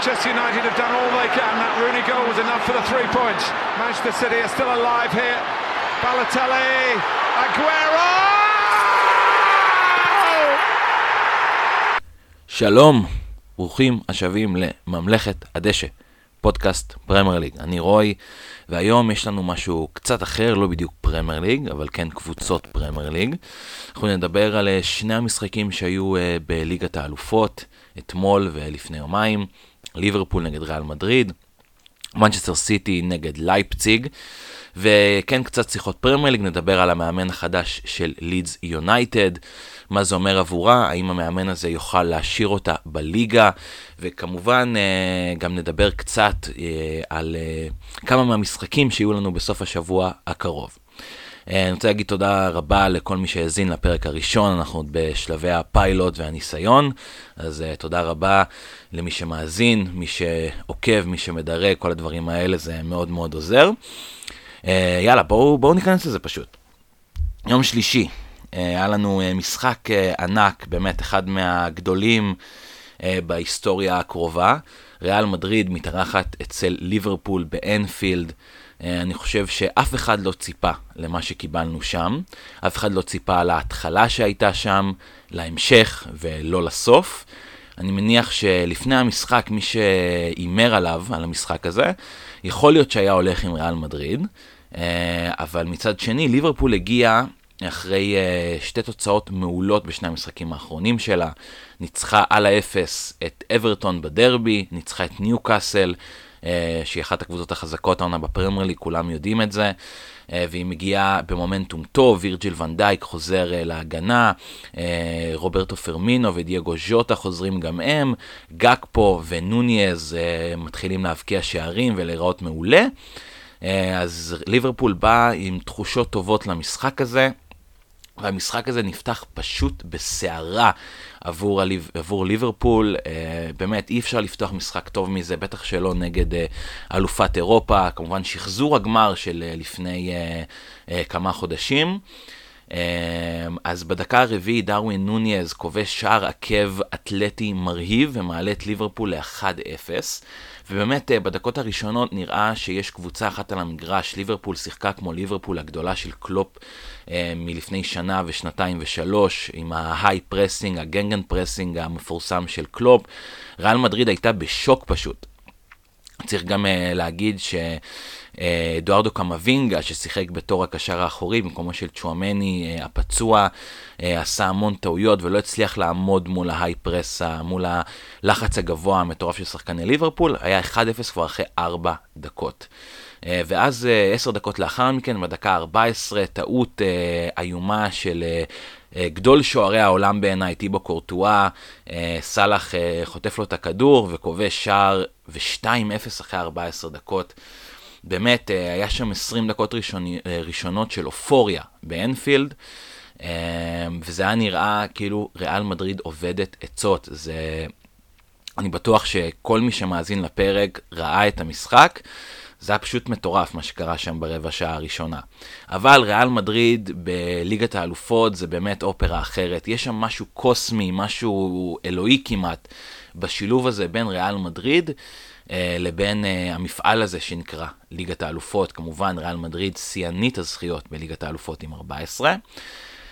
Manchester United have done all they can. That Rooney goal was enough for the three points. Manchester City are still alive here. Balotelli, Aguero! שלום, ברוכים השבים לממלכת הדשא, פודקאסט פרמייר ליג. אני רוי, והיום יש לנו משהו קצת אחר, לא בדיוק פרמייר ליג, אבל כן קבוצות פרמייר ליג. אנחנו נדבר על אה, שני המשחקים שהיו אה, בליגת האלופות, אתמול ולפני יומיים, ליברפול נגד ריאל מדריד, מנצ'סטר סיטי נגד לייפציג. וכן קצת שיחות פרמייר ליג, נדבר על המאמן החדש של לידס יונייטד, מה זה אומר עבורה, האם המאמן הזה יוכל להשאיר אותה בליגה, וכמובן אה, גם נדבר קצת אה, על אה, כמה מהמשחקים שיהיו לנו בסוף השבוע הקרוב. אני רוצה להגיד תודה רבה לכל מי שהאזין לפרק הראשון, אנחנו עוד בשלבי הפיילוט והניסיון, אז תודה רבה למי שמאזין, מי שעוקב, מי שמדרג, כל הדברים האלה, זה מאוד מאוד עוזר. אה, יאללה, בואו בוא ניכנס לזה פשוט. יום שלישי, אה, היה לנו אה, משחק ענק, באמת אחד מהגדולים בהיסטוריה הקרובה. ריאל מדריד מתארחת אצל ליברפול באנפילד. אני חושב שאף אחד לא ציפה למה שקיבלנו שם. אף אחד לא ציפה להתחלה שהייתה שם, להמשך ולא לסוף. אני מניח שלפני המשחק, מי שהימר עליו, על המשחק הזה, יכול להיות שהיה הולך עם ריאל מדריד, אה, אבל מצד שני, ליברפול הגיע אחרי אה, שתי תוצאות מעולות בשני המשחקים האחרונים שלה. ניצחה על האפס את אברטון בדרבי, ניצחה את ניו קאסל, אה, שהיא אחת הקבוצות החזקות העונה בפרמייר ליג, כולם יודעים את זה. והיא מגיעה במומנטום טוב, וירג'יל ונדייק חוזר להגנה, רוברטו פרמינו ודייגו ז'וטה חוזרים גם הם, גקפו ונוניאז מתחילים להבקיע שערים ולהיראות מעולה. אה, אז ליברפול בא עם תחושות טובות למשחק הזה. והמשחק הזה נפתח פשוט בסערה עבור, הליב, עבור ליברפול. אה, באמת, אי אפשר לפתוח משחק טוב מזה, בטח שלא נגד אה, אלופת אירופה. כמובן, שחזור הגמר של אה, לפני אה, אה, כמה חודשים. אה, אז בדקה הרביעית דרווין נוניאז כובש שער עקב אתלטי מרהיב ומעלה את ליברפול ל-1-0. ובאמת אה, בדקות הראשונות נראה שיש קבוצה אחת על המגרש, ליברפול שיחקה כמו ליברפול הגדולה של קלופ אה, מלפני שנה ושנתיים ושלוש, עם ה high pressing, ה gegenpressing המפורסם של קלופ. ריאל מדריד הייתה בשוק פשוט. צריך גם uh, להגיד שאדוארדו קמבינגה, ששיחק בתור הקשר האחורי במקומו של צ'ואמני uh, הפצוע, uh, עשה המון טעויות ולא הצליח לעמוד מול ההיי פרס, מול הלחץ הגבוה המטורף של שחקני ליברפול, היה 1-0 כבר אחרי 4 דקות. ואז uh, 10 דקות לאחר מכן, בדקה 14, טעות איומה של אה, גדול שוערי העולם בעיניי, טיבו קורטואה, אה, סאלח אה, חוטף לו את הכדור וכובש שער ו-2-0 אחרי 14 דקות. באמת, היה שם 20 דקות ראשוני, ראשונות של אופוריה באנפילד, וזה היה נראה כאילו ריאל מדריד עובדת עצות. זה... אני בטוח שכל מי שמאזין לפרק ראה את המשחק. זה היה פשוט מטורף מה שקרה שם ברבע שעה הראשונה. אבל ריאל מדריד בליגת האלופות זה באמת אופרה אחרת. יש שם משהו קוסמי, משהו אלוהי כמעט, בשילוב הזה בין ריאל מדריד אה, לבין אה, המפעל הזה שנקרא ליגת האלופות. כמובן, ריאל מדריד שיאנית הזכיות בליגת האלופות עם 14.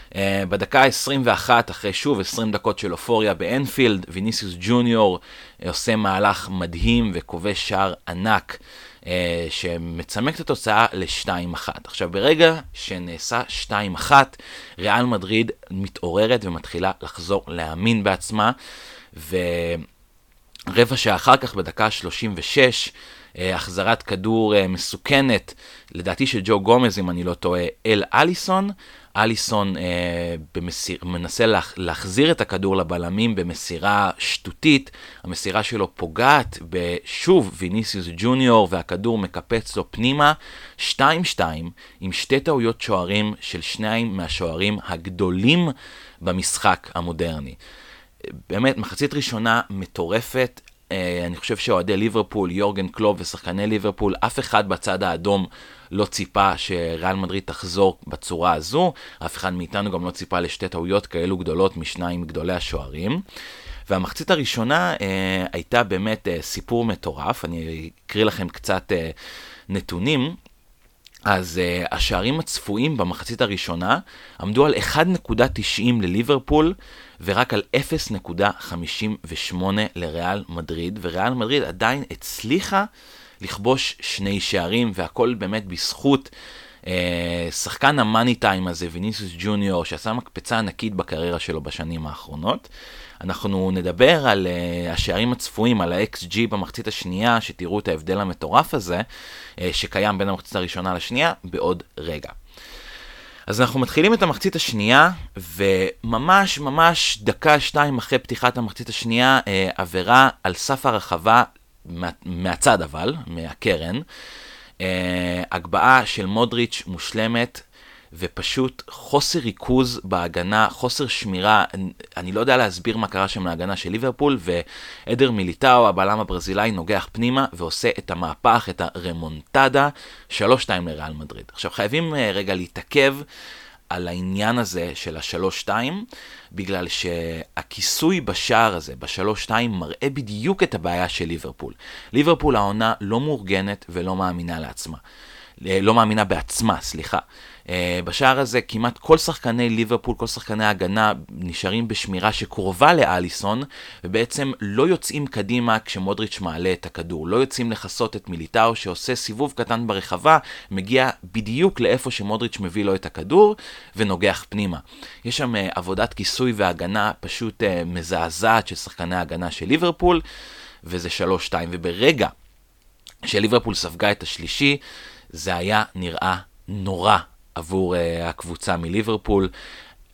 Uh, בדקה ה-21, אחרי שוב 20 דקות של אופוריה באנפילד, ויניסיוס ג'וניור uh, עושה מהלך מדהים וכובש שער ענק אה, שמצמק את התוצאה ל-2-1. עכשיו, ברגע שנעשה 2-1, ריאל מדריד מתעוררת ומתחילה לחזור להאמין בעצמה, ורבע שעה אחר כך, בדקה 36, אה, החזרת כדור אה, מסוכנת, לדעתי של ג'ו גומז, אם אני לא טועה, אל אליסון, אליסון אה, במסיר, מנסה לה, להחזיר את הכדור לבלמים במסירה שטותית, המסירה שלו פוגעת בשוב ויניסיוס ג'וניור והכדור מקפץ לו פנימה, 2-2 עם שתי טעויות שוערים של שניים מהשוערים הגדולים במשחק המודרני. באמת, מחצית ראשונה מטורפת, אה, אני חושב שאוהדי ליברפול, יורגן קלוב ושחקני ליברפול, אף אחד בצד האדום לא ציפה שריאל מדריד תחזור בצורה הזו, אף אחד מאיתנו גם לא ציפה לשתי טעויות כאלו גדולות משניים גדולי השוערים. והמחצית הראשונה אה, הייתה באמת אה, סיפור מטורף, אני אקריא לכם קצת אה, נתונים. אז uh, השערים הצפויים במחצית הראשונה עמדו על 1.90 לליברפול ורק על 0.58 לריאל מדריד, וריאל מדריד עדיין הצליחה לכבוש שני שערים, והכל באמת בזכות שחקן המאני טיים הזה, ויניסוס ג'וניור, שעשה מקפצה ענקית בקריירה שלו בשנים האחרונות. אנחנו נדבר על uh, השערים הצפויים, על ה-XG במחצית השנייה, שתראו את ההבדל המטורף הזה, uh, שקיים בין המחצית הראשונה לשנייה, בעוד רגע. אז אנחנו מתחילים את המחצית השנייה, וממש ממש דקה שתיים אחרי פתיחת המחצית השנייה, uh, עבירה על סף הרחבה, מה, מהצד אבל, מהקרן. Uh, הגבהה של מודריץ' מושלמת, ופשוט חוסר ריכוז בהגנה, חוסר שמירה, אני לא יודע להסביר מה קרה שם להגנה של ליברפול, ועדר מיליטאו, הבלם הברזילאי, נוגח פנימה ועושה את המהפך, את הרמונטדה, 3-2 לריאל מדריד. עכשיו חייבים אה, רגע להתעכב על העניין הזה של השלוש-שתיים, בגלל שהכיסוי בשער הזה, בשלוש-שתיים, מראה בדיוק את הבעיה של ליברפול. ליברפול העונה לא מאורגנת ולא מאמינה לעצמה. אה, לא מאמינה בעצמה, סליחה. Uh, בשער הזה כמעט כל שחקני ליברפול, כל שחקני ההגנה נשארים בשמירה שקרובה לאליסון, ובעצם לא יוצאים קדימה כשמודריץ' מעלה את הכדור. לא יוצאים לכסות את מיליטאו שעושה סיבוב קטן ברחבה, מגיע בדיוק לאיפה שמודריץ' מביא לו את הכדור, ונוגח פנימה. יש שם uh, עבודת כיסוי והגנה פשוט מזעזעת של שחקני ההגנה של ליברפול, וזה 3-2, וברגע שליברפול ספגה את השלישי, זה היה נראה נורא עבור uh, הקבוצה מליברפול.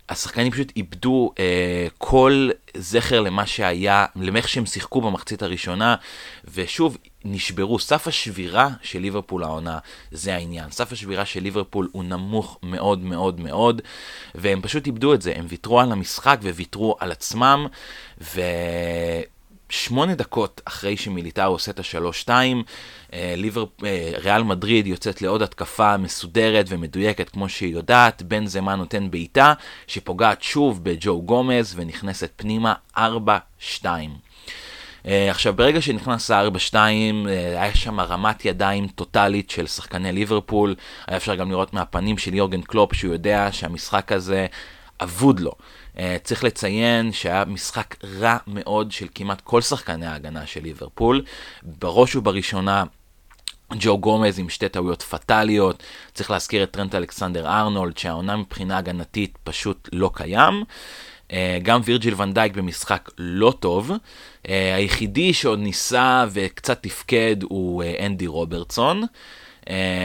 השחקנים פשוט איבדו uh, כל זכר למה שהיה, למאיך שהם שיחקו במחצית הראשונה, ושוב, נשברו. סף השבירה של ליברפול העונה, זה העניין. סף השבירה של ליברפול הוא נמוך מאוד מאוד מאוד, והם פשוט איבדו את זה. הם ויתרו על המשחק וויתרו על עצמם, ו... שמונה דקות אחרי שמיליטאו עושה את השלוש-שתיים, אה, ליבר, אה, ריאל מדריד יוצאת לעוד התקפה מסודרת ומדויקת כמו שהיא יודעת, בן זמן נותן בעיטה שפוגעת שוב בג'ו גומז ונכנסת פנימה 4-2. Uh, עכשיו, ברגע שנכנס ה-4-2, uh, היה שם הרמת ידיים טוטאלית של שחקני ליברפול. היה אפשר גם לראות מהפנים של יורגן קלופ שהוא יודע שהמשחק הזה אבוד לו. Uh, צריך לציין שהיה משחק רע מאוד של כמעט כל שחקני ההגנה של ליברפול. בראש ובראשונה ג'ו גומז עם שתי טעויות פטאליות, צריך להזכיר את טרנט אלכסנדר ארנולד שהעונה מבחינה הגנתית פשוט לא קיים. Uh, גם וירג'יל ונדייק במשחק לא טוב. Uh, היחידי שעוד ניסה וקצת תפקד הוא אנדי רוברטסון,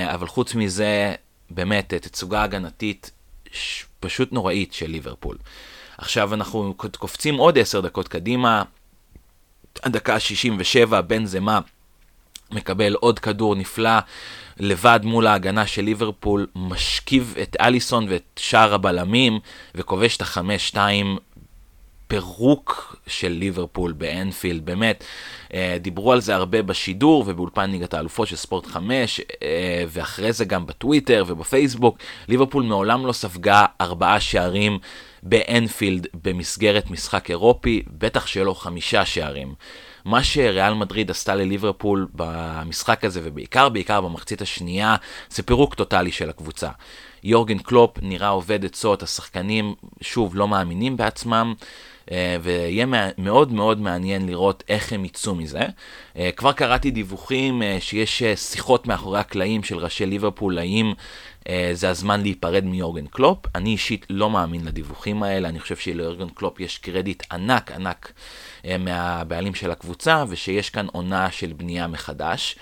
אבל חוץ מזה, באמת, תצוגה הגנתית פשוט נוראית של ליברפול. עכשיו אנחנו קופצים עוד עשר דקות קדימה, הדקה ה-67, בן זמה מקבל עוד כדור נפלא לבד מול ההגנה של ליברפול, משכיב את אליסון ואת שאר הבלמים וכובש את החמש-שתיים פירוק של ליברפול באנפילד, באמת, אה, דיברו על זה הרבה בשידור ובאולפן ליגת האלופות של ספורט 5, אה, ואחרי זה גם בטוויטר ובפייסבוק, ליברפול מעולם לא ספגה ארבעה שערים באנפילד במסגרת משחק אירופי, בטח שלא חמישה שערים. מה שריאל מדריד עשתה לליברפול במשחק הזה, ובעיקר בעיקר במחצית השנייה, זה פירוק טוטאלי של הקבוצה. יורגן קלופ נראה עובד עצות, השחקנים שוב לא מאמינים בעצמם. אה, ויהיה מאוד מאוד מעניין לראות איך הם יצאו מזה. אה, כבר קראתי דיווחים אה, שיש שיחות מאחורי הקלעים של ראשי ליברפול, האם זה הזמן להיפרד מיורגן קלופ. אני אישית לא מאמין לדיווחים האלה, אני חושב שליורגן קלופ יש קרדיט ענק ענק מהבעלים של הקבוצה, ושיש כאן עונה של בנייה מחדש.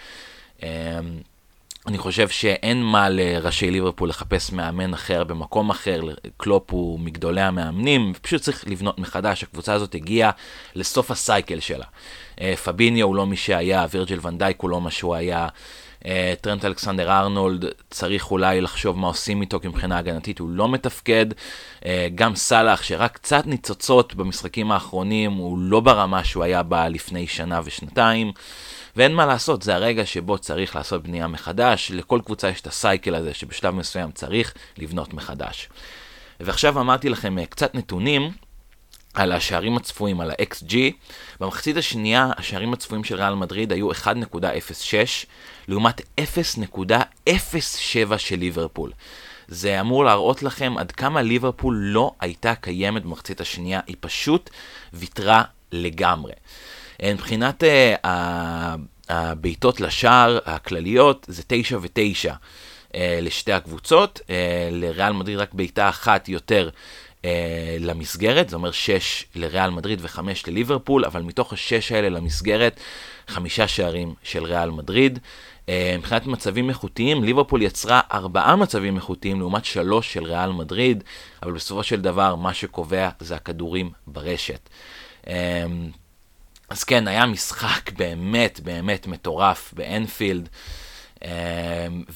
אני חושב שאין מה לראשי ליברפול לחפש מאמן אחר במקום אחר, קלופ הוא מגדולי המאמנים, פשוט צריך לבנות מחדש, הקבוצה הזאת הגיעה לסוף ה cycle שלה. אה, פביניו הוא לא מי שהיה, וירג'ל ונדייק הוא לא מה שהוא היה, אה, טרנט אלכסנדר ארנולד, צריך אולי לחשוב מה עושים איתו, כי מבחינה הגנתית הוא לא מתפקד. אה, גם סאלח, שרק קצת ניצוצות במשחקים האחרונים, הוא לא ברמה שהוא היה בה לפני שנה ושנתיים. ואין מה לעשות, זה הרגע שבו צריך לעשות בנייה מחדש, לכל קבוצה יש את ה cycle הזה שבשלב מסוים צריך לבנות מחדש. ועכשיו אמרתי לכם אה, קצת נתונים על השערים הצפויים, על ה-XG. במחצית השנייה, השערים הצפויים של ריאל מדריד היו 1.06, לעומת 0.07 של ליברפול. זה אמור להראות לכם עד כמה ליברפול לא הייתה קיימת במחצית השנייה, היא פשוט ויתרה לגמרי. אה, מבחינת uh, הבעיטות לשער הכלליות, זה 9 ו-9 uh, לשתי הקבוצות, uh, לריאל מדריד רק בעיטה אחת יותר אה, למסגרת, זה אומר 6 לריאל מדריד ו-5 לליברפול, אבל מתוך ה-6 האלה למסגרת, חמישה שערים של ריאל מדריד. אה, מבחינת מצבים איכותיים, ליברפול יצרה ארבעה מצבים איכותיים לעומת שלוש של ריאל מדריד, אבל בסופו של דבר מה שקובע זה הכדורים ברשת. אה, אז כן, היה משחק באמת באמת מטורף באנפילד. Uh,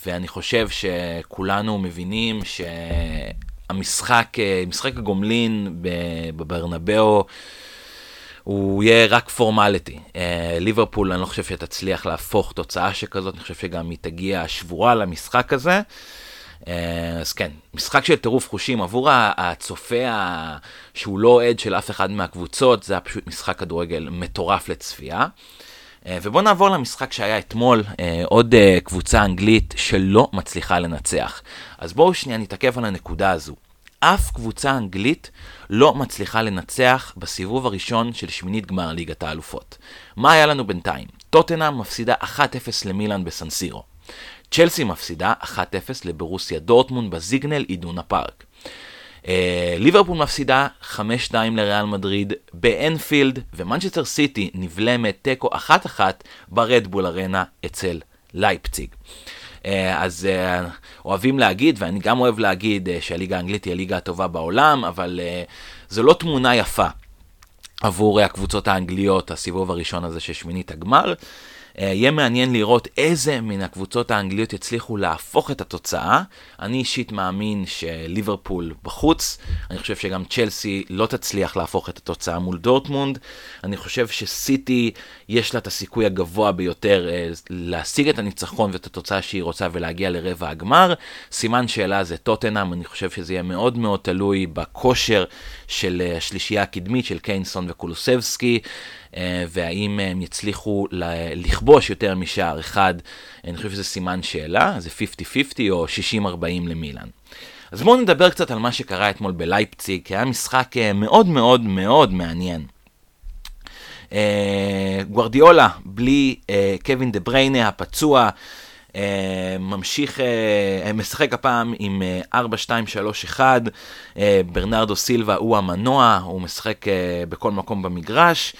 ואני חושב שכולנו מבינים ש... המשחק, אה, משחק הגומלין בברנבאו, הוא יהיה רק פורמליטי. אה, ליברפול, אני לא חושב שתצליח להפוך תוצאה שכזאת, אני חושב שגם היא תגיע שבורה למשחק הזה. אה, אז כן, משחק של טירוף חושים עבור הצופה שהוא לא אוהד של אף אחד מהקבוצות, זה היה פשוט משחק כדורגל מטורף לצפייה. ובואו נעבור למשחק שהיה אתמול, עוד קבוצה אנגלית שלא מצליחה לנצח. אז בואו שנייה נתעכב על הנקודה הזו. אף קבוצה אנגלית לא מצליחה לנצח בסיבוב הראשון של שמינית גמר ליגת האלופות. מה היה לנו בינתיים? טוטנאם מפסידה 1-0 למילאן בסנסירו. צ'לסי מפסידה 1-0 לברוסיה דורטמונד בזיגנל עידונה פארק. אה, ליברפול מפסידה 5-2 לריאל מדריד באנפילד, ומנצ'סטר סיטי נבלמת תיקו 1-1 ברד בול ארנה אצל לייפציג. אה, אז אה, אוהבים להגיד, ואני גם אוהב להגיד שהליגה האנגלית היא הליגה הטובה בעולם, אבל זו לא תמונה יפה עבור הקבוצות האנגליות, הסיבוב הראשון הזה של שמינית הגמר. אה, יהיה מעניין לראות איזה מן הקבוצות האנגליות יצליחו להפוך את התוצאה. אני אישית מאמין שליברפול בחוץ, אני חושב שגם צ'לסי לא תצליח להפוך את התוצאה מול דורטמונד. אני חושב שסיטי יש לה את הסיכוי הגבוה ביותר אה, להשיג את הניצחון ואת התוצאה שהיא רוצה ולהגיע לרבע הגמר. סימן שאלה זה טוטנאם, אני חושב שזה יהיה מאוד מאוד תלוי בכושר של אה, השלישייה הקדמית של קיינסון וקולוסבסקי. אה, והאם הם יצליחו לכבוש יותר משער אחד, אני חושב שזה סימן שאלה, זה 50-50 או 60-40 למילאן. אז בואו נדבר קצת על מה שקרה אתמול בלייפציג, כי היה משחק אה, מאוד מאוד מאוד מעניין. גוורדיולה, בלי קווין דה בריינה הפצוע, ממשיך, משחק הפעם עם uh, 4-2-3-1, uh, ברנרדו סילבה הוא המנוע, הוא משחק בכל מקום במגרש.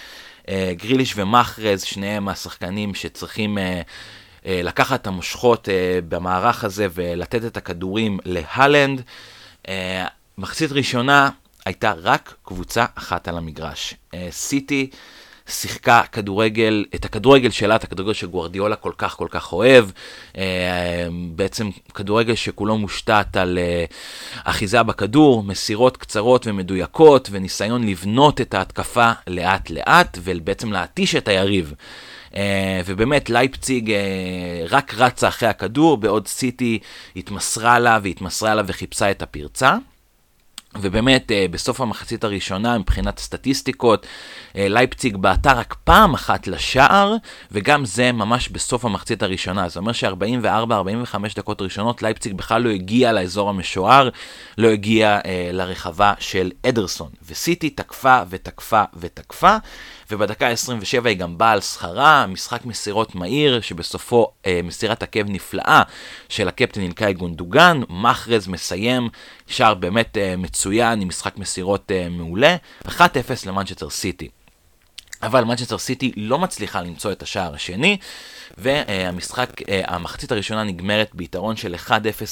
אה, גריליש ומחרז, שניהם השחקנים שצריכים אה, אה, לקחת את המושכות במערך הזה ולתת את הכדורים להלנד. מחצית ראשונה הייתה רק קבוצה אחת על המגרש. סיטי שיחקה כדורגל, את הכדורגל שלה, את הכדורגל שגוורדיולה כל כך כל כך אוהב. בעצם כדורגל שכולו מושתת על אחיזה בכדור, מסירות קצרות ומדויקות, וניסיון לבנות את ההתקפה לאט לאט, ובעצם להתיש את היריב. Uh, ובאמת לייפציג uh, רק רצה אחרי הכדור, בעוד סיטי התמסרה לה והתמסרה לה וחיפשה את הפרצה. ובאמת, אה, בסוף המחצית הראשונה, מבחינת סטטיסטיקות, אה, לייפציג בעטה רק פעם אחת לשער, וגם זה ממש בסוף המחצית הראשונה. זה אומר ש-44-45 דקות ראשונות, לייפציג בכלל לא הגיע לאזור המשוער, לא הגיע אה, לרחבה של אדרסון. וסיטי תקפה ותקפה ותקפה, ובדקה ה-27 היא גם באה על שכרה, משחק מסירות מהיר, שבסופו אה, מסירת עקב נפלאה של הקפטן אילקאי גונדוגן, מחרז מסיים, שער באמת אה, מצוין עם משחק מסירות אה, מעולה, 1-0 למנצ'סטר סיטי. אבל מנצ'סטר סיטי לא מצליחה למצוא את השער השני, והמשחק, אה, המחצית הראשונה נגמרת ביתרון של 1-0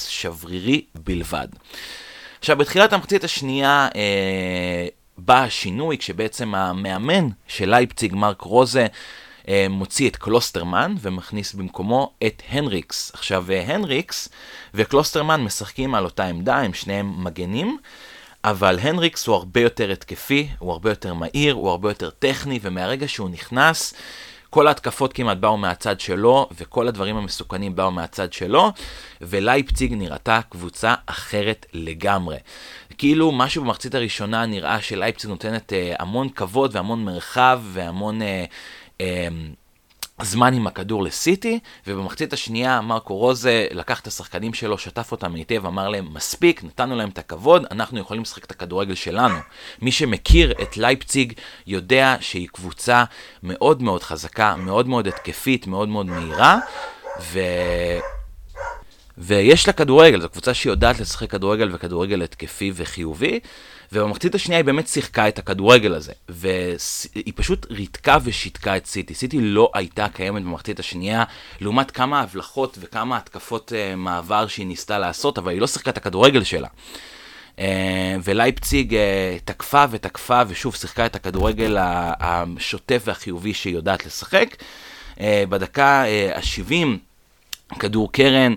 שברירי בלבד. עכשיו, בתחילת המחצית השנייה, אה, בא השינוי כשבעצם המאמן של לייפציג, מרק רוזה, אה, מוציא את קלוסטרמן ומכניס במקומו את הנריקס. עכשיו, הנריקס וקלוסטרמן משחקים על אותה עמדה, הם שניהם מגנים, אבל הנריקס הוא הרבה יותר התקפי, הוא הרבה יותר מהיר, הוא הרבה יותר טכני, ומהרגע שהוא נכנס, כל ההתקפות כמעט באו מהצד שלו, וכל הדברים המסוכנים באו מהצד שלו, ולייפציג נראתה קבוצה אחרת לגמרי. כאילו משהו במחצית הראשונה נראה שלייפציג נותנת אה, המון כבוד והמון מרחב והמון... אה, אה, זמן עם הכדור לסיטי, ובמחצית השנייה מרקו רוזה לקח את השחקנים שלו, שטף אותם היטב, אמר להם, מספיק, נתנו להם את הכבוד, אנחנו יכולים לשחק את הכדורגל שלנו. מי שמכיר את לייפציג יודע שהיא קבוצה מאוד מאוד חזקה, מאוד מאוד התקפית, מאוד מאוד מהירה, ו... ויש לה כדורגל, זו קבוצה שיודעת לשחק כדורגל וכדורגל התקפי וחיובי, ובמחצית השנייה היא באמת שיחקה את הכדורגל הזה, והיא פשוט ריתקה ושיתקה את סיטי. סיטי לא הייתה קיימת במחצית השנייה, לעומת כמה הבלחות וכמה התקפות uh, מעבר שהיא ניסתה לעשות, אבל היא לא שיחקה את הכדורגל שלה. Uh, ולייפציג uh, תקפה ותקפה, ושוב שיחקה את הכדורגל השוטף והחיובי שהיא יודעת לשחק. Uh, בדקה ה-70, כדור קרן,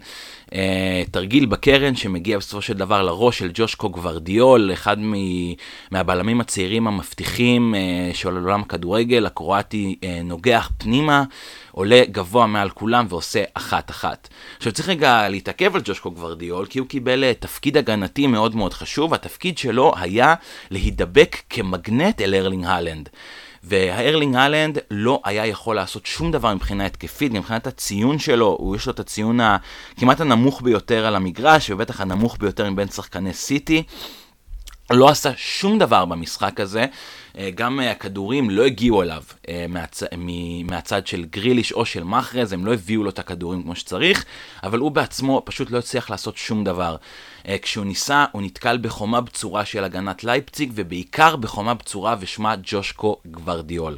תרגיל בקרן שמגיע בסופו של דבר לראש של ג'ושקו גוורדיול, אחד מ- מהבלמים הצעירים המבטיחים uh, של עולם הכדורגל, הקרואטי uh, נוגח פנימה, עולה גבוה מעל כולם ועושה אחת-אחת. עכשיו צריך רגע להתעכב על ג'ושקו גוורדיול, כי הוא קיבל תפקיד הגנתי מאוד מאוד חשוב, התפקיד שלו היה להידבק כמגנט אל ארלינג הלנד. והארלינג הלנד לא היה יכול לעשות שום דבר מבחינה התקפית, מבחינת הציון שלו, הוא יש לו את הציון כמעט הנמוך ביותר על המגרש, ובטח הנמוך ביותר מבין שחקני סיטי. לא עשה שום דבר במשחק הזה, אה, גם הכדורים לא הגיעו אליו אה, מהצ... מהצד של גריליש או של מחרז, הם לא הביאו לו את הכדורים כמו שצריך, אבל הוא בעצמו פשוט לא הצליח לעשות שום דבר. אה, כשהוא ניסה, הוא נתקל בחומה בצורה של הגנת לייפציג, ובעיקר בחומה בצורה ושמה ג'ושקו גוורדיול.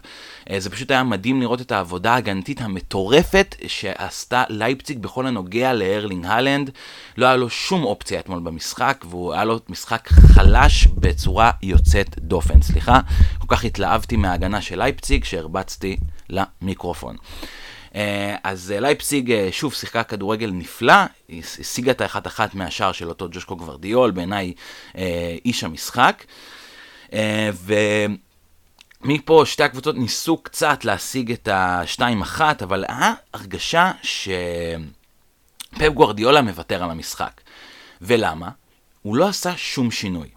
אה, זה פשוט היה מדהים לראות את העבודה ההגנתית המטורפת שעשתה לייפציג בכל הנוגע לארלינג הולאנד. לא היה לו שום אופציה אתמול במשחק, והוא היה לו משחק חלש בצורה יוצאת דופן. סליחה, כל כך התלהבתי מההגנה של לייפציג שהרבצתי למיקרופון. אה, אז אה, לייפציג אה, שוב שיחקה כדורגל נפלא, היא השיגה את האחת אחת מהשער של אותו ג'ושקו גוורדיול, בעיניי איש המשחק. ומפה שתי הקבוצות ניסו קצת להשיג את השתיים אחת, אבל היה הרגשה שפפ גוורדיולה מוותר על המשחק. ולמה? הוא לא עשה שום שינוי.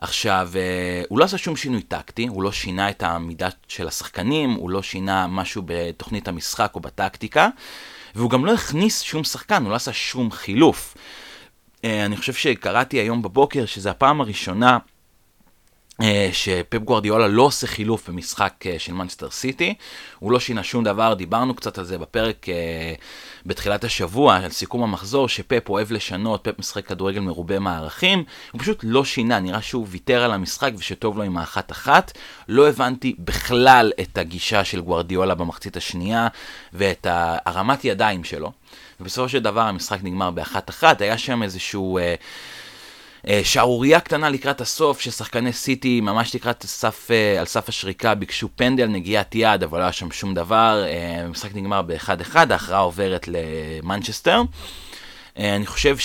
עכשיו, אה, הוא לא עשה שום שינוי טקטי, הוא לא שינה את המידה של השחקנים, הוא לא שינה משהו בתוכנית המשחק או בטקטיקה, והוא גם לא הכניס שום שחקן, הוא לא עשה שום חילוף. אה, אני חושב שקראתי היום בבוקר שזו הפעם הראשונה שפפ גוורדיולה לא עושה חילוף במשחק אה, של מנצ'סטר סיטי, הוא לא שינה שום דבר, דיברנו קצת על זה בפרק אה, בתחילת השבוע, על סיכום המחזור, שפפ אוהב לשנות, פפ משחק כדורגל מרובה מערכים, הוא פשוט לא שינה, נראה שהוא ויתר על המשחק ושטוב לו עם האחת-אחת. לא הבנתי בכלל את הגישה של גוורדיולה במחצית השנייה ואת הרמת ידיים שלו, ובסופו של דבר המשחק נגמר באחת-אחת, היה שם איזשהו... אה, אה, שערורייה קטנה לקראת הסוף, ששחקני סיטי ממש לקראת סף, אה, על סף השריקה ביקשו פנדל, נגיעת יד, אבל לא היה שם שום דבר. אה, המשחק נגמר ב-1-1, ההכרעה עוברת למנצ'סטר. אני חושב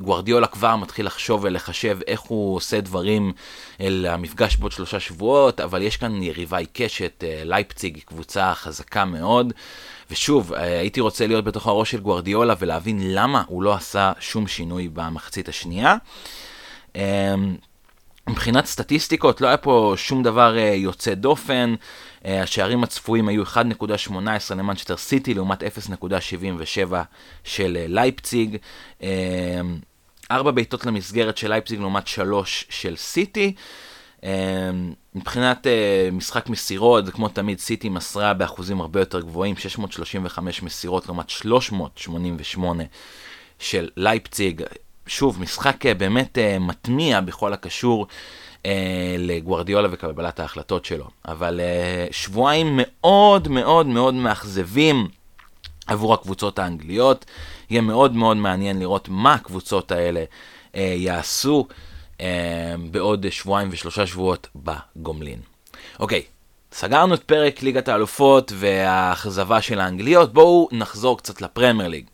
שגוורדיולה כבר מתחיל לחשוב ולחשב איך הוא עושה דברים למפגש בעוד שלושה שבועות, אבל יש כאן יריבה עיקשת, לייפציג היא קבוצה חזקה מאוד. ושוב, אה, הייתי רוצה להיות בתוך הראש של גוורדיולה ולהבין למה הוא לא עשה שום שינוי במחצית השנייה. מבחינת סטטיסטיקות, לא היה פה שום דבר אה, יוצא דופן. אה, השערים הצפויים היו 1.18 למנצ'סטר סיטי לעומת 0.77 של לייפציג. אמ, ארבע בעיטות למסגרת של לייפציג לעומת שלוש של סיטי. מבחינת משחק מסירות, כמו תמיד, סיטי מסרה באחוזים הרבה יותר גבוהים, 635 מסירות לעומת 388 של לייפציג. שוב, משחק באמת מטמיע בכל הקשור לגוורדיולה וקבלת ההחלטות שלו. אבל uh, שבועיים מאוד מאוד מאוד מאכזבים עבור הקבוצות האנגליות. יהיה מאוד מאוד מעניין לראות מה הקבוצות האלה uh, יעשו. אמ, בעוד שבועיים ושלושה שבועות בגומלין. אוקיי, סגרנו את פרק ליגת האלופות והאכזבה של האנגליות, בואו נחזור קצת לפרמייר ליג.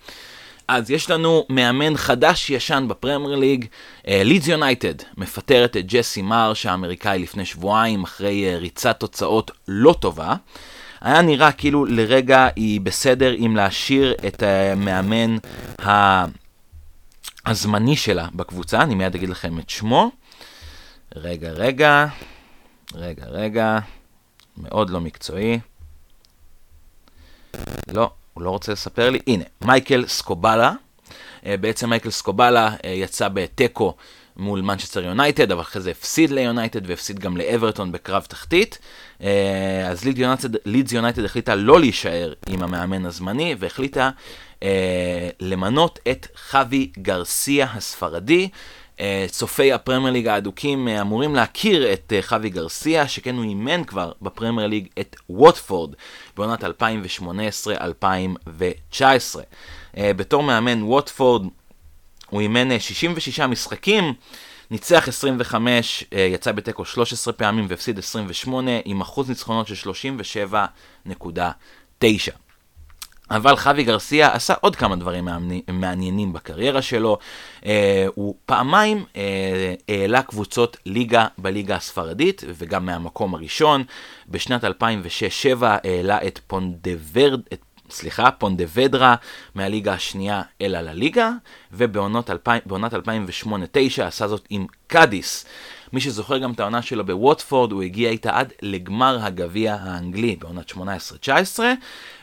אז יש לנו מאמן חדש ישן בפרמייר ליג, לידס יונייטד מפטרת את ג'סי מרש האמריקאי לפני שבועיים אחרי uh, ריצת תוצאות לא טובה. היה נראה כאילו לרגע היא בסדר אם להשאיר את המאמן ה... הזמני שלה בקבוצה, אני מיד אגיד לכם את שמו. רגע, רגע, רגע, רגע, מאוד לא מקצועי. לא, הוא לא רוצה לספר לי. הנה, מייקל סקובלה. אה, בעצם מייקל סקובלה אה, יצא בתיקו מול מנצ'סטר יונייטד, אבל אחרי זה הפסיד ליונייטד והפסיד גם לאברטון בקרב תחתית. אה, אז לידס יונייטד החליטה לא להישאר עם המאמן הזמני, והחליטה למנות את חווי גרסיה הספרדי. צופי הפרמייר ליג האדוקים אמורים להכיר את חווי גרסיה, שכן הוא אימן כבר בפרמייר ליג את ווטפורד בעונת 2018-2019. בתור מאמן ווטפורד הוא אימן 66 משחקים, ניצח 25, יצא בתיקו 13 פעמים והפסיד 28 עם אחוז ניצחונות של 37.9. אבל חווי גרסיה עשה עוד כמה דברים מעניינים בקריירה שלו. אה, הוא פעמיים אה, העלה קבוצות ליגה בליגה הספרדית, וגם מהמקום הראשון. בשנת 2006-2007 העלה את פונדוורד, סליחה, פונטוודרה מהליגה השנייה אל הלה ליגה, ובעונת 2008-2009 עשה זאת עם קאדיס. מי שזוכר גם את העונה שלו בווטפורד, הוא הגיע איתה עד לגמר הגביע האנגלי בעונת 18-19,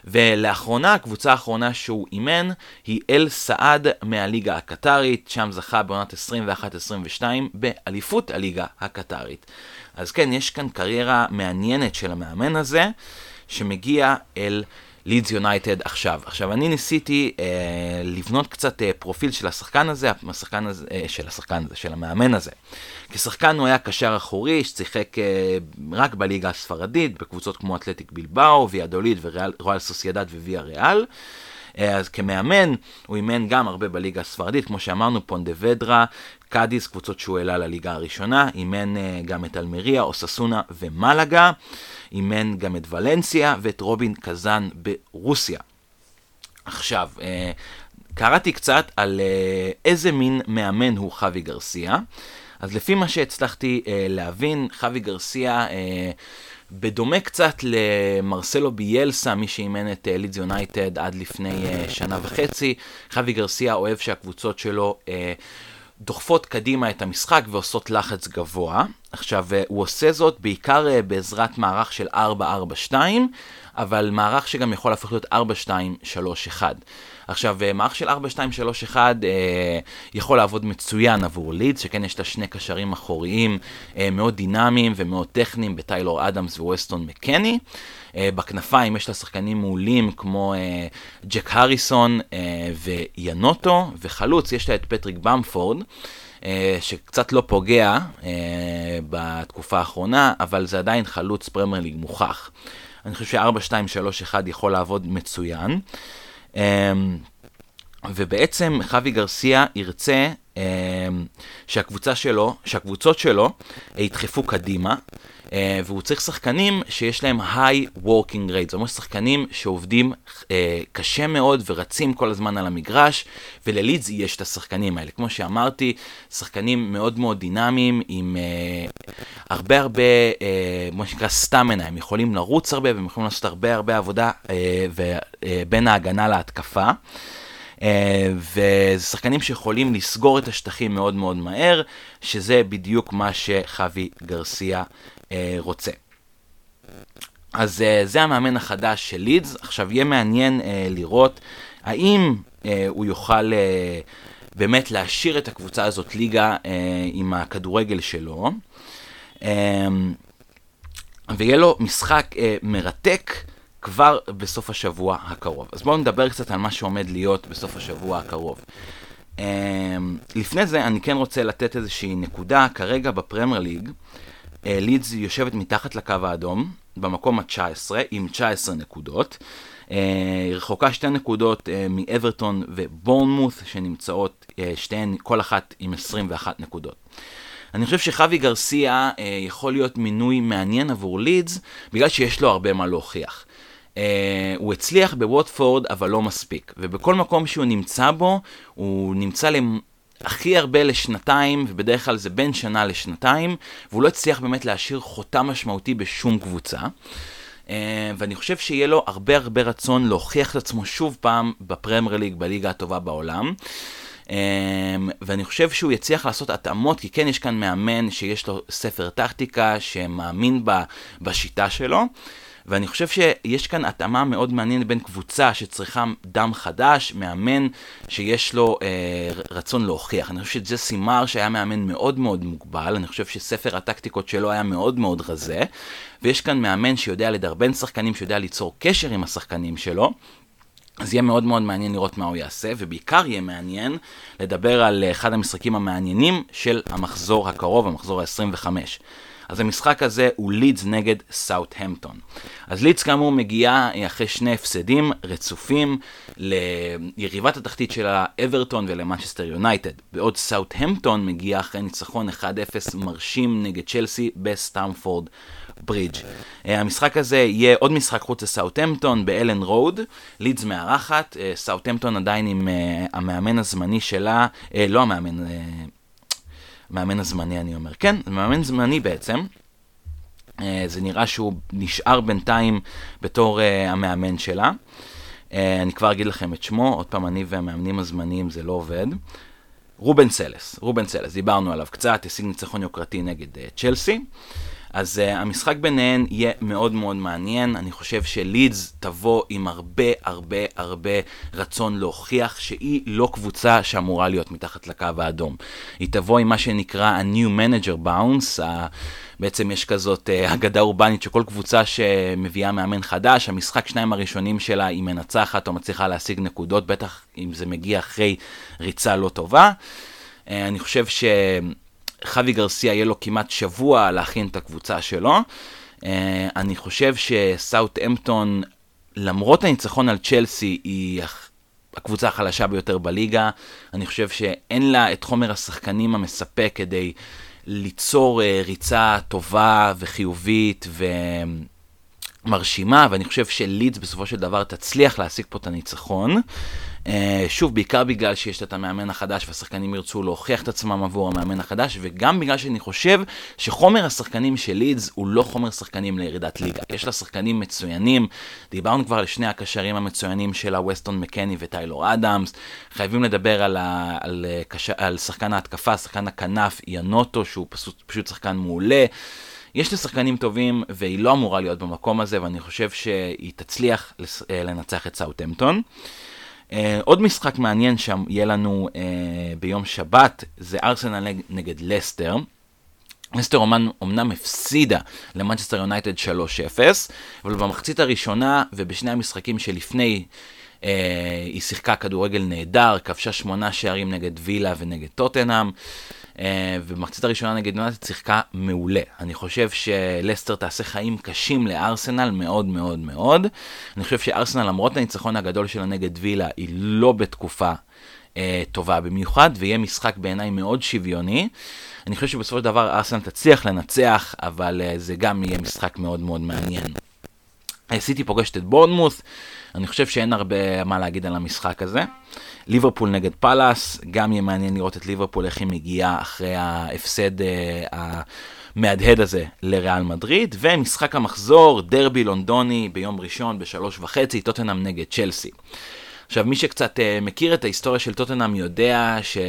ולאחרונה, הקבוצה האחרונה שהוא אימן היא אל סאד מהליגה הקטרית, שם זכה בעונת 21-22 באליפות הליגה הקטרית. אז כן, יש כאן קריירה מעניינת של המאמן הזה, שמגיע אל... לידס יונייטד עכשיו. עכשיו, אני ניסיתי אה, לבנות קצת אה, פרופיל של השחקן הזה, השחקן הזה, אה, של השחקן הזה, של המאמן הזה. כשחקן הוא היה קשר אחורי, ששיחק אה, רק בליגה הספרדית, בקבוצות כמו אתלטיק בלבאו, ויאדוליד ורואל סוסיידד וויה ריאל. אה, אז כמאמן, הוא אימן גם הרבה בליגה הספרדית, כמו שאמרנו, פונדוודרה, קאדיס, קבוצות שהוא העלה לליגה הראשונה, אימן אה, גם את אלמריה, אוססונה ומלאגה. אימן גם את ולנסיה ואת רובין קזאן ברוסיה. עכשיו, אה, קראתי קצת על איזה מין מאמן הוא חווי גרסיה. אז לפי מה שהצלחתי להבין, חווי גרסיה, בדומה קצת למרסלו ביאלסה, מי שאימן את לידס יונייטד עד לפני שנה וחצי, חווי גרסיה אוהב שהקבוצות שלו דוחפות קדימה את המשחק ועושות לחץ גבוה. עכשיו, אה, הוא עושה זאת בעיקר אה, בעזרת מערך של 4-4-2, אבל מערך שגם יכול להפוך להיות 4-2-3-1. עכשיו, אה, מערך של 4-2-3-1 אה, יכול לעבוד מצוין עבור לידס, שכן יש לה שני קשרים אחוריים אה, מאוד דינמיים ומאוד טכניים בטיילור אדמס וווסטון מקני. בכנפיים יש לה שחקנים מעולים כמו ג'ק הריסון וניונטו, וחלוץ יש לה את פטריק במפורד. שקצת לא פוגע בתקופה האחרונה, אבל זה עדיין חלוץ פרמייר ליג מוכח. אני חושב ש-4-2-3-1 יכול לעבוד מצוין. אמ, ובעצם חווי גרסיה ירצה אמ, שהקבוצה שלו, שהקבוצות שלו ידחפו קדימה, והוא צריך שחקנים שיש להם high working rate, זאת אומרת שחקנים שעובדים אה, קשה מאוד ורצים כל הזמן על המגרש, וללידס יש את השחקנים האלה. כמו שאמרתי, שחקנים מאוד מאוד דינמיים, עם אה, הרבה הרבה, מה שנקרא סטמנה, הם יכולים לרוץ הרבה והם יכולים לעשות הרבה הרבה עבודה בין ההגנה להתקפה. Uh, וזה שחקנים שיכולים לסגור את השטחים מאוד מאוד מהר, שזה בדיוק מה שחווי גרסיה אה, רוצה. אז אה, זה המאמן החדש של לידס. עכשיו יהיה מעניין אה, לראות האם אה, הוא יוכל אה, באמת להשאיר את הקבוצה הזאת ליגה אה, עם הכדורגל שלו. אה, ויהיה לו משחק אה, מרתק כבר בסוף השבוע הקרוב. אז בואו נדבר קצת על מה שעומד להיות בסוף השבוע הקרוב. Uh, לפני זה אני כן רוצה לתת איזושהי נקודה, כרגע בפרמייר ליג, לידס יושבת מתחת לקו האדום, במקום ה-19 עם 19 נקודות. אה, היא רחוקה שתי נקודות אה, מאברטון ובורנמוט שנמצאות שתיהן, כל אחת עם 21 נקודות. אני חושב שחווי גרסיה יכול להיות מינוי מעניין עבור לידס בגלל שיש לו הרבה מה להוכיח. Uh, הוא הצליח בווטפורד אבל לא מספיק, ובכל מקום שהוא נמצא בו, הוא נמצא הכי הרבה לשנתיים, ובדרך כלל זה בין שנה לשנתיים, והוא לא הצליח באמת להשאיר חותם משמעותי בשום קבוצה. ואני חושב שיהיה לו הרבה הרבה רצון להוכיח את עצמו שוב פעם בפרמייר ליג, בליגה הטובה בעולם. ואני חושב שהוא יצליח לעשות התאמות, כי כן יש כאן מאמן שיש לו ספר טקטיקה, שמאמין בשיטה שלו. ואני חושב שיש כאן התאמה מאוד מעניינת בין קבוצה שצריכה דם חדש, מאמן שיש לו אה, רצון להוכיח. אני חושב שזה סימר שהיה מאמן מאוד מאוד מוגבל, אני חושב שספר הטקטיקות שלו היה מאוד מאוד רזה, ויש כאן מאמן שיודע לדרבן שחקנים, שיודע ליצור קשר עם השחקנים שלו. אז יהיה מאוד מאוד מעניין לראות מה הוא יעשה, ובעיקר יהיה מעניין לדבר על אחד המשחקים המעניינים של המחזור הקרוב, המחזור ה-25. אז המשחק הזה הוא לידס נגד סאוטהמפטון. אז לידס כאמור מגיעה אחרי שני הפסדים רצופים ליריבת התחתית שלה אברטון ולמנצ'סטר יונייטד. בעוד סאוטהמפטון מגיעה אחרי ניצחון 1-0 מרשים נגד צ'לסי בסטמפורד ברידג'. אה, המשחק הזה יהיה עוד משחק חוץ לסאוטהמפטון באלן רוד, לידס מארחת, אה, סאוטהמפטון עדיין עם אה, המאמן הזמני שלה, לא המאמן, המאמן הזמני אני אומר, כן, מאמן זמני בעצם. זה נראה שהוא נשאר בינתיים בתור המאמן שלה. אני כבר אגיד לכם את שמו, עוד פעם, אני והמאמנים הזמניים זה לא עובד. רובן סלס, רובן סלס, דיברנו עליו קצת, השיג ניצחון יוקרתי נגד צ'לסי. Uh, אז uh, המשחק ביניהן יהיה מאוד מאוד מעניין. אני חושב שלידס תבוא עם הרבה הרבה הרבה רצון להוכיח שהיא לא קבוצה שאמורה להיות מתחת לקו האדום. היא תבוא עם מה שנקרא ה-New Manager Bounce, ה... בעצם יש כזאת uh, אגדה אורבנית שכל קבוצה שמביאה מאמן חדש, המשחק שניים הראשונים שלה היא מנצחת או מצליחה להשיג נקודות, בטח אם זה מגיע אחרי ריצה לא טובה. Uh, אני חושב ש... חווי גרסיה יהיה לו כמעט שבוע להכין את הקבוצה שלו. Uh, אני חושב שסאוט אמפטון, למרות הניצחון על צ'לסי, היא הקבוצה החלשה ביותר בליגה. אני חושב שאין לה את חומר השחקנים המספק כדי ליצור uh, ריצה טובה וחיובית ומרשימה, ואני חושב שלידס בסופו של דבר תצליח להשיג פה את הניצחון. אה, שוב, בעיקר בגלל שיש את המאמן החדש והשחקנים ירצו להוכיח את עצמם עבור המאמן החדש, וגם בגלל שאני חושב שחומר השחקנים של לידס הוא לא חומר שחקנים לירידת ליגה. יש לה שחקנים מצוינים, דיברנו כבר על שני הקשרים המצוינים שלה, ווסטון מקני וטיילור אדמס. חייבים לדבר על, ה, על, קש, על שחקן ההתקפה, שחקן הכנף ינוטו, שהוא פשוט, פשוט שחקן מעולה. יש לה שחקנים טובים, והיא לא אמורה להיות במקום הזה, ואני חושב שהיא תצליח לנצח את סאוטהמפטון. Uh, עוד משחק מעניין שם יהיה לנו uh, ביום שבת, זה ארסנל נגד לסטר. לסטר אומנ, אומנם הפסידה למנצ'סטר יונייטד 3-0, אבל במחצית הראשונה ובשני המשחקים שלפני היא שיחקה כדורגל נהדר, כבשה שמונה שערים נגד וילה ונגד טוטנאם. אה, ובמחצית הראשונה נגד יונתן שיחקה מעולה. אני חושב שלסטר תעשה חיים קשים לארסנל מאוד מאוד מאוד. אני חושב שארסנל למרות הניצחון הגדול שלה נגד וילה היא לא בתקופה אה, טובה במיוחד, ויהיה משחק בעיניי מאוד שוויוני. אני חושב שבסופו של דבר ארסנל תצליח לנצח, אבל אה, זה גם יהיה משחק מאוד מאוד מעניין. סיטי פוגשת את בורנמוס, אני חושב שאין הרבה מה להגיד על המשחק הזה. ליברפול נגד פאלאס, גם יהיה מעניין לראות את ליברפול איך היא מגיעה אחרי ההפסד uh, המהדהד הזה לריאל מדריד, ומשחק המחזור, דרבי לונדוני ביום ראשון בשלוש וחצי, טוטנאם נגד צ'לסי. עכשיו, מי שקצת uh, מכיר את ההיסטוריה של טוטנאם יודע שה...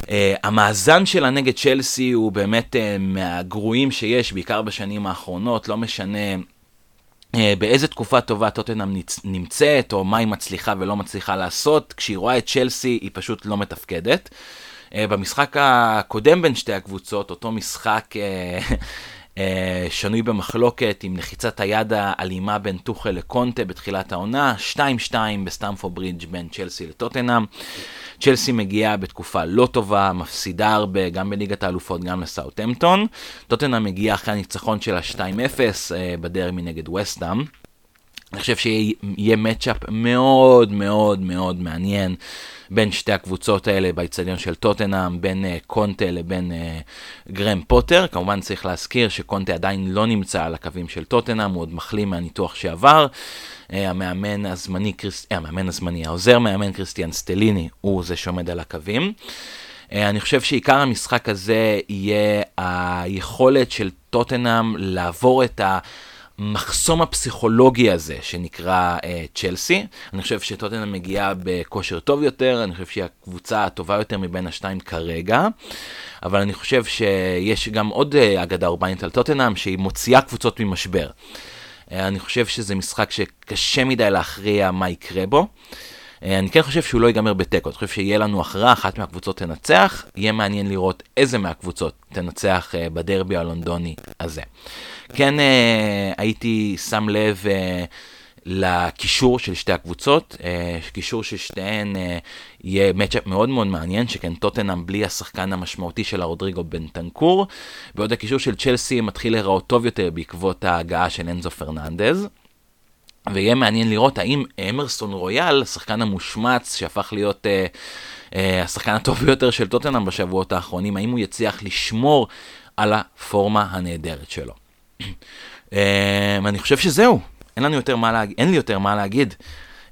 Uh, המאזן שלה נגד צ'לסי הוא באמת uh, מהגרועים שיש, בעיקר בשנים האחרונות, לא משנה אה, באיזה תקופה טובה טוטנאם נמצאת, או מה היא מצליחה ולא מצליחה לעשות, כשהיא רואה את צ'לסי היא פשוט לא מתפקדת. אה, במשחק הקודם בין שתי הקבוצות, אותו משחק אה, שנוי במחלוקת עם לחיצת היד האלימה בין טוחל לקונטה בתחילת העונה, 2-2 בסטמפו ברידג' בין צ'לסי לטוטנאם. צ'לסי מגיעה בתקופה לא טובה, מפסידה הרבה, גם בליגת האלופות, גם לסאוטהמפטון. טוטנאם מגיעה אחרי הניצחון שלה 2-0 אה, בדרמי נגד וסטאם. אני חושב שיהיה מצ'אפ מאוד מאוד מאוד מעניין בין שתי הקבוצות האלה באיצטדיון של טוטנאם, בין uh, קונטה לבין uh, גרם פוטר. כמובן צריך להזכיר שקונטה עדיין לא נמצא על הקווים של טוטנאם, הוא עוד מחלים מהניתוח שעבר. Uh, המאמן הזמני, קריס... uh, המאמן הזמני, העוזר מאמן קריסטיאן סטליני הוא זה שעומד על הקווים. Uh, אני חושב שעיקר המשחק הזה יהיה היכולת של טוטנאם לעבור את ה... המחסום הפסיכולוגי הזה שנקרא אה, צ'לסי. אני חושב שטוטנאם מגיעה בכושר טוב יותר, אני חושב שהיא הקבוצה הטובה יותר מבין השתיים כרגע, אבל אני חושב שיש גם עוד אה, אגדה אורבנית על טוטנאם שהיא מוציאה קבוצות ממשבר. אה, אני חושב שזה משחק שקשה מדי להכריע מה יקרה בו. אני כן חושב שהוא לא ייגמר בתיקו, אני חושב שיהיה לנו הכרעה, אחת מהקבוצות תנצח, יהיה מעניין לראות איזה מהקבוצות תנצח אה, בדרבי הלונדוני הזה. כן הייתי שם לב לקישור של שתי הקבוצות, קישור של שתיהן יהיה מצ'אפ מאוד מאוד מעניין, שכן טוטנאם בלי השחקן המשמעותי של הרודריגו בנטנקור, בעוד הקישור של צ'לסי מתחיל להיראות טוב יותר בעקבות ההגעה של אנזו פרננדז. ויהיה מעניין לראות האם אמרסון רויאל, השחקן המושמץ שהפך להיות uh, uh, השחקן הטוב ביותר של טוטנאם בשבועות האחרונים, האם הוא יצליח לשמור על הפורמה הנהדרת שלו. uh, אני חושב שזהו, אין, יותר להג... אין לי יותר מה להגיד.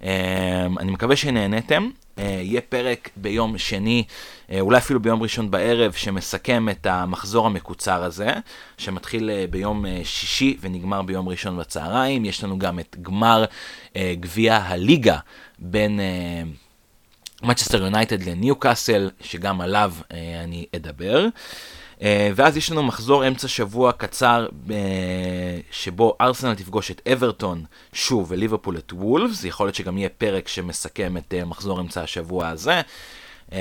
Uh, אני מקווה שנהנתם. Uh, יהיה פרק ביום שני, uh, אולי אפילו ביום ראשון בערב, שמסכם את המחזור המקוצר הזה, שמתחיל uh, ביום שישי ונגמר ביום ראשון בצהריים. יש לנו גם את גמר גביע הליגה בין... מצ'סטר יונייטד לניו קאסל, שגם עליו אני אדבר. אה, ואז יש לנו מחזור אמצע שבוע קצר אה, שבו ארסנל תפגוש את אברטון שוב וליברפול את וולפס, יכול להיות שגם יהיה פרק שמסכם את אה, מחזור אמצע השבוע הזה.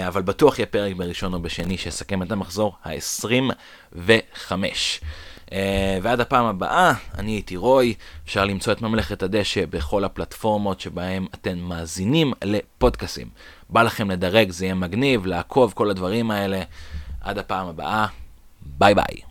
אבל בטוח יהיה פרק בראשון או בשני שיסכם את המחזור ה-25. Uh, ועד הפעם הבאה, אני הייתי רוי, אפשר למצוא את ממלכת הדשא בכל הפלטפורמות שבהן אתם מאזינים לפודקאסים. בא לכם לדרג, זה יהיה מגניב, לעקוב, כל הדברים האלה. עד הפעם הבאה, Bye bye.